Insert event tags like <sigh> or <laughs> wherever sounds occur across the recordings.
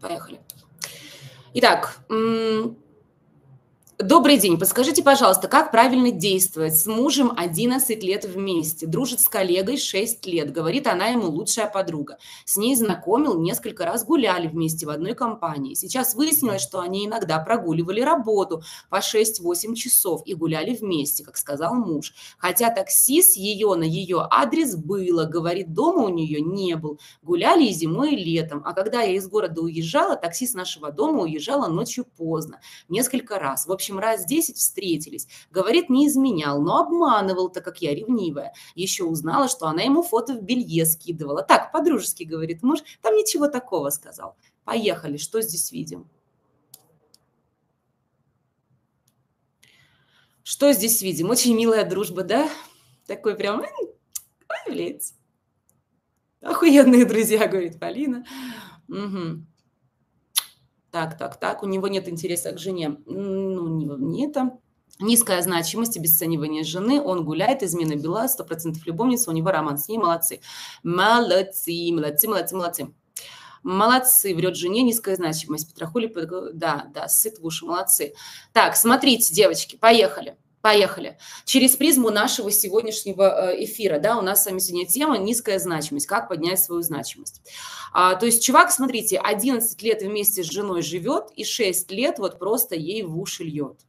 Поехали. Итак, Добрый день. Подскажите, пожалуйста, как правильно действовать? С мужем 11 лет вместе, дружит с коллегой 6 лет. Говорит, она ему лучшая подруга. С ней знакомил, несколько раз гуляли вместе в одной компании. Сейчас выяснилось, что они иногда прогуливали работу по 6-8 часов и гуляли вместе, как сказал муж. Хотя такси с ее на ее адрес было, говорит, дома у нее не был. Гуляли и зимой, и летом. А когда я из города уезжала, такси с нашего дома уезжала ночью поздно. Несколько раз. В общем, общем, раз 10 встретились. Говорит, не изменял, но обманывал, так как я ревнивая. Еще узнала, что она ему фото в белье скидывала. Так, по-дружески, говорит муж, там ничего такого сказал. Поехали, что здесь видим? Что здесь видим? Очень милая дружба, да? Такой прям, ой. Охуенные друзья, говорит Полина. Угу. Так, так, так, у него нет интереса к жене. Ну, не, не это. Низкая значимость, обесценивание жены, он гуляет, измена бела, 100% любовница, у него роман с ней, молодцы. Молодцы, молодцы, молодцы, молодцы. Молодцы, врет жене, низкая значимость. Петрохули, да, да, сыт в уши, молодцы. Так, смотрите, девочки, поехали. Поехали. Через призму нашего сегодняшнего э, эфира, да, у нас с вами сегодня тема «Низкая значимость. Как поднять свою значимость». А, то есть чувак, смотрите, 11 лет вместе с женой живет и 6 лет вот просто ей в уши льет.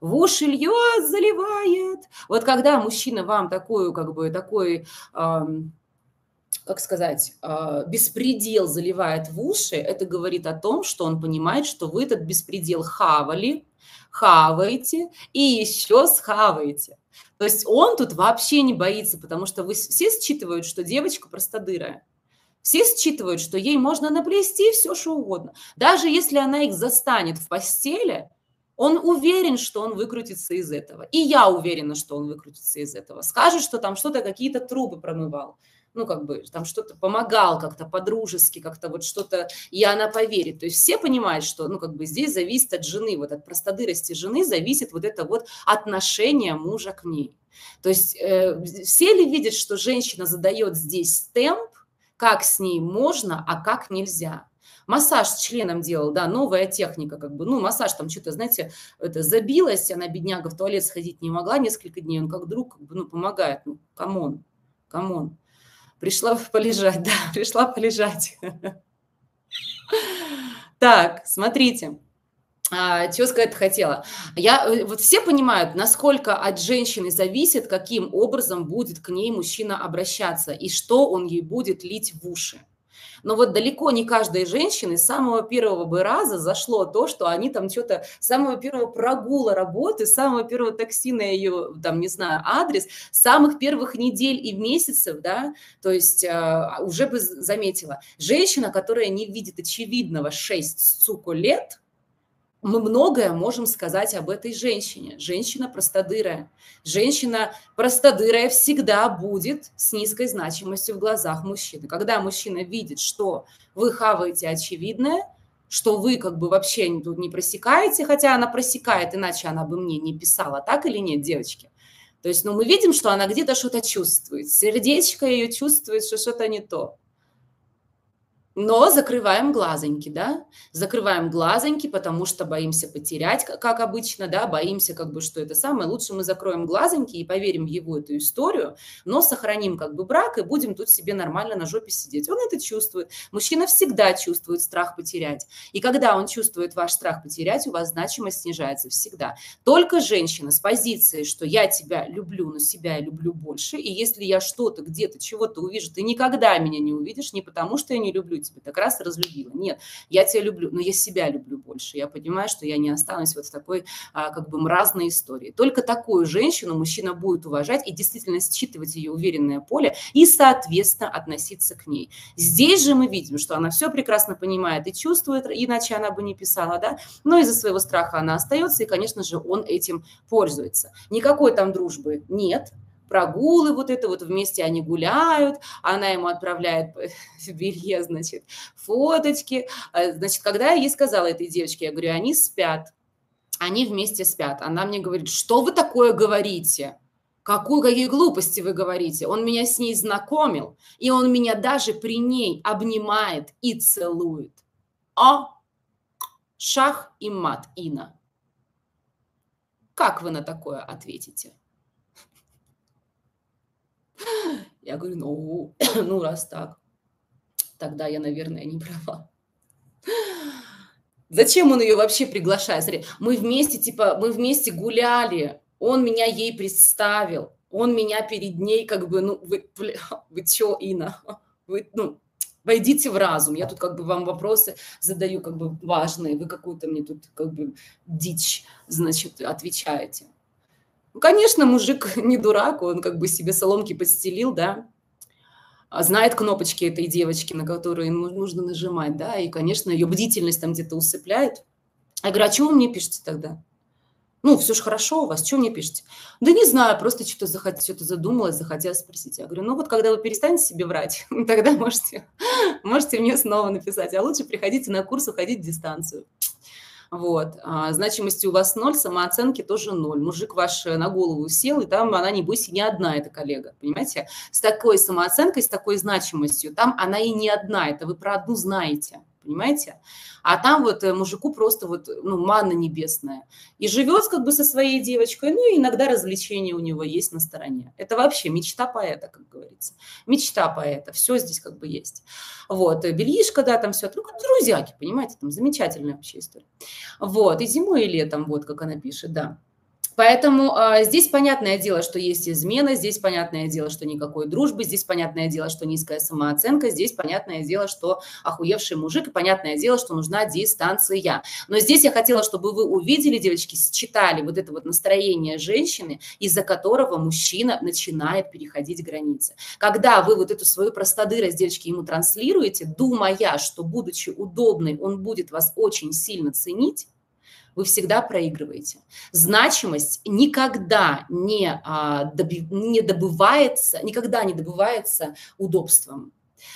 В уши льет, заливает. Вот когда мужчина вам такую, как бы, такой... Эм, как сказать, э, беспредел заливает в уши, это говорит о том, что он понимает, что вы этот беспредел хавали, хаваете и еще схаваете. То есть он тут вообще не боится, потому что вы все считывают, что девочка простодырая. Все считывают, что ей можно наплести все, что угодно. Даже если она их застанет в постели, он уверен, что он выкрутится из этого. И я уверена, что он выкрутится из этого. Скажет, что там что-то, какие-то трубы промывал ну, как бы, там что-то помогал как-то по-дружески, как-то вот что-то, и она поверит. То есть все понимают, что, ну, как бы здесь зависит от жены, вот от простодырости жены зависит вот это вот отношение мужа к ней. То есть э, все ли видят, что женщина задает здесь темп, как с ней можно, а как нельзя? Массаж с членом делал, да, новая техника, как бы, ну, массаж там что-то, знаете, это забилось, она, бедняга, в туалет сходить не могла несколько дней, он как друг, как бы, ну, помогает, ну, come on, come on. Пришла полежать, да, <laughs> пришла полежать. Так, смотрите. А, чего сказать хотела? Я, э, вот все понимают, насколько от женщины зависит, каким образом будет к ней мужчина обращаться и что он ей будет лить в уши. Но вот далеко не каждой женщины с самого первого бы раза зашло то, что они там что-то, с самого первого прогула работы, с самого первого такси на ее, там, не знаю, адрес, с самых первых недель и месяцев, да, то есть э, уже бы заметила. Женщина, которая не видит очевидного 6, сука, лет – мы многое можем сказать об этой женщине. Женщина простодырая. Женщина простодырая всегда будет с низкой значимостью в глазах мужчины. Когда мужчина видит, что вы хаваете очевидное, что вы как бы вообще тут не просекаете, хотя она просекает, иначе она бы мне не писала, так или нет, девочки? То есть, ну, мы видим, что она где-то что-то чувствует. Сердечко ее чувствует, что что-то не то. Но закрываем глазоньки, да, закрываем глазоньки, потому что боимся потерять, как обычно, да, боимся как бы, что это самое. Лучше мы закроем глазоньки и поверим в его эту историю, но сохраним как бы брак и будем тут себе нормально на жопе сидеть. Он это чувствует. Мужчина всегда чувствует страх потерять. И когда он чувствует ваш страх потерять, у вас значимость снижается всегда. Только женщина с позиции, что я тебя люблю, но себя я люблю больше, и если я что-то где-то, чего-то увижу, ты никогда меня не увидишь, не потому что я не люблю тебя так раз разлюбила. Нет, я тебя люблю, но я себя люблю больше. Я понимаю, что я не останусь вот в такой а, как бы мразной истории. Только такую женщину мужчина будет уважать и действительно считывать ее уверенное поле и, соответственно, относиться к ней. Здесь же мы видим, что она все прекрасно понимает и чувствует, иначе она бы не писала, да, но из-за своего страха она остается, и, конечно же, он этим пользуется. Никакой там дружбы нет, прогулы вот это вот вместе они гуляют, она ему отправляет в <laughs> белье, значит, фоточки. А, значит, когда я ей сказала этой девочке, я говорю, они спят, они вместе спят. Она мне говорит, что вы такое говорите? Какую, какие глупости вы говорите? Он меня с ней знакомил, и он меня даже при ней обнимает и целует. А, шах и мат, Ина. Как вы на такое ответите? Я говорю, ну, <clears throat> ну раз так, тогда я, наверное, не права. Зачем он ее вообще приглашает? Смотри, мы вместе, типа, мы вместе гуляли, он меня ей представил, он меня перед ней как бы, ну, вы, вы чё, Ина, вы, ну, войдите в разум. Я тут как бы вам вопросы задаю как бы важные, вы какую-то мне тут как бы дичь, значит, отвечаете. Ну, конечно, мужик <laughs> не дурак, он как бы себе соломки подстелил, да, а знает кнопочки этой девочки, на которые нужно нажимать, да, и, конечно, ее бдительность там где-то усыпляет. Я говорю, а чего вы мне пишете тогда? Ну, все же хорошо у вас, что мне пишете? Да не знаю, просто что-то захот... что задумалась, захотела спросить. Я говорю, ну вот когда вы перестанете себе врать, <laughs> тогда можете, можете мне снова написать. А лучше приходите на курс, уходить в дистанцию. Вот. А, значимости у вас ноль, самооценки тоже ноль. Мужик ваш на голову сел, и там она, небось, и не одна, эта коллега, понимаете? С такой самооценкой, с такой значимостью, там она и не одна, это вы про одну знаете понимаете? А там вот э, мужику просто вот, ну, манна небесная. И живет как бы со своей девочкой, ну, и иногда развлечения у него есть на стороне. Это вообще мечта поэта, как говорится. Мечта поэта, все здесь как бы есть. Вот, э, бельишко, да, там все, ну, друзьяки, понимаете, там замечательная вообще история. Вот, и зимой, и летом, вот, как она пишет, да. Поэтому э, здесь понятное дело, что есть измена, здесь понятное дело, что никакой дружбы, здесь понятное дело, что низкая самооценка, здесь понятное дело, что охуевший мужик, и понятное дело, что нужна дистанция. Но здесь я хотела, чтобы вы увидели, девочки, считали вот это вот настроение женщины, из-за которого мужчина начинает переходить границы. Когда вы вот эту свою простодырость, девочки, ему транслируете, думая, что будучи удобной, он будет вас очень сильно ценить, вы всегда проигрываете. Значимость никогда не, а, доби, не добывается, никогда не добывается удобством.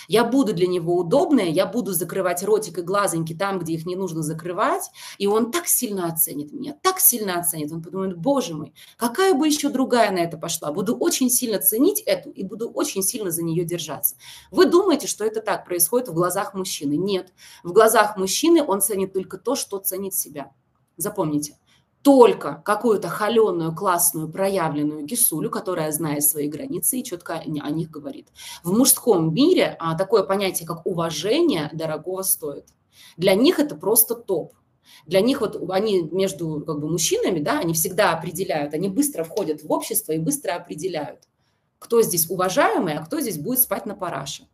Я буду для него удобная, я буду закрывать ротик и глазоньки там, где их не нужно закрывать, и он так сильно оценит меня, так сильно оценит. Он подумает, боже мой, какая бы еще другая на это пошла. Буду очень сильно ценить эту и буду очень сильно за нее держаться. Вы думаете, что это так происходит в глазах мужчины? Нет. В глазах мужчины он ценит только то, что ценит себя. Запомните, только какую-то холеную, классную, проявленную кисулю, которая знает свои границы и четко о них говорит. В мужском мире а, такое понятие, как уважение, дорогого стоит. Для них это просто топ. Для них вот они между как бы, мужчинами, да, они всегда определяют, они быстро входят в общество и быстро определяют, кто здесь уважаемый, а кто здесь будет спать на параше.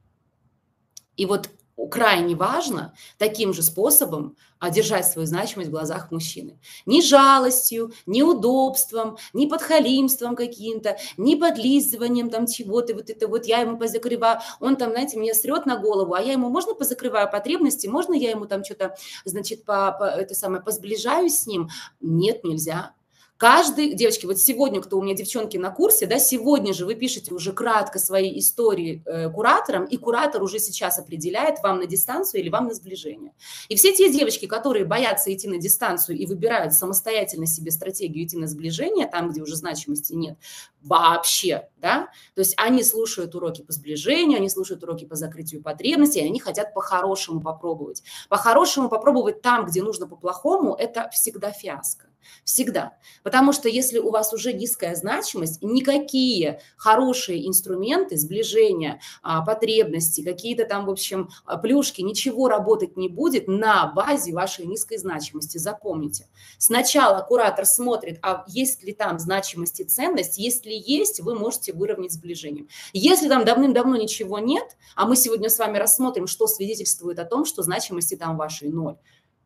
И вот крайне важно таким же способом одержать свою значимость в глазах мужчины. Ни жалостью, ни удобством, ни подхалимством каким-то, ни подлизыванием там чего-то, вот это вот я ему позакрываю, он там, знаете, мне срет на голову, а я ему, можно позакрываю потребности, можно я ему там что-то, значит, по, по, это самое, позближаюсь с ним? Нет, нельзя. Каждый, девочки, вот сегодня, кто у меня девчонки на курсе, да, сегодня же вы пишете уже кратко свои истории э, кураторам, и куратор уже сейчас определяет, вам на дистанцию или вам на сближение. И все те девочки, которые боятся идти на дистанцию и выбирают самостоятельно себе стратегию идти на сближение, там, где уже значимости нет, вообще, да, то есть они слушают уроки по сближению, они слушают уроки по закрытию потребностей, и они хотят по-хорошему попробовать. По-хорошему попробовать там, где нужно по-плохому, это всегда фиаско. Всегда. Потому что если у вас уже низкая значимость, никакие хорошие инструменты сближения, а, потребности, какие-то там, в общем, а, плюшки, ничего работать не будет на базе вашей низкой значимости. Запомните. Сначала куратор смотрит, а есть ли там значимость и ценность. Если есть, вы можете выровнять сближением. Если там давным-давно ничего нет, а мы сегодня с вами рассмотрим, что свидетельствует о том, что значимости там вашей ноль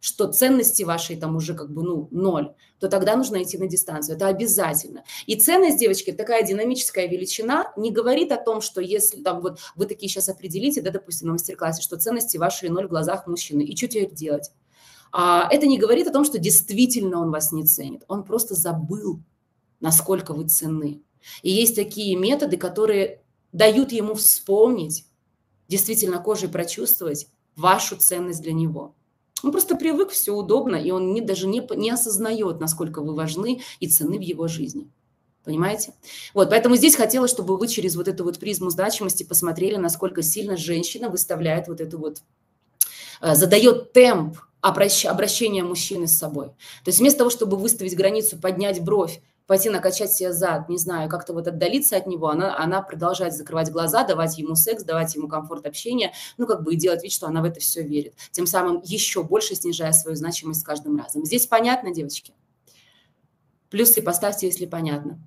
что ценности вашей там уже как бы, ну, ноль, то тогда нужно идти на дистанцию. Это обязательно. И ценность, девочки, такая динамическая величина, не говорит о том, что если там вот вы такие сейчас определите, да, допустим, на мастер-классе, что ценности ваши ноль в глазах мужчины, и что теперь делать? А, это не говорит о том, что действительно он вас не ценит. Он просто забыл, насколько вы ценны. И есть такие методы, которые дают ему вспомнить, действительно кожей прочувствовать вашу ценность для него. Он просто привык, все удобно, и он не, даже не, не осознает, насколько вы важны и цены в его жизни. Понимаете? Вот, поэтому здесь хотела, чтобы вы через вот эту вот призму значимости посмотрели, насколько сильно женщина выставляет вот эту вот э, задает темп обращения мужчины с собой. То есть вместо того, чтобы выставить границу, поднять бровь, пойти накачать себе зад, не знаю, как-то вот отдалиться от него, она, она продолжает закрывать глаза, давать ему секс, давать ему комфорт общения, ну, как бы и делать вид, что она в это все верит. Тем самым еще больше снижая свою значимость с каждым разом. Здесь понятно, девочки? Плюсы поставьте, если понятно.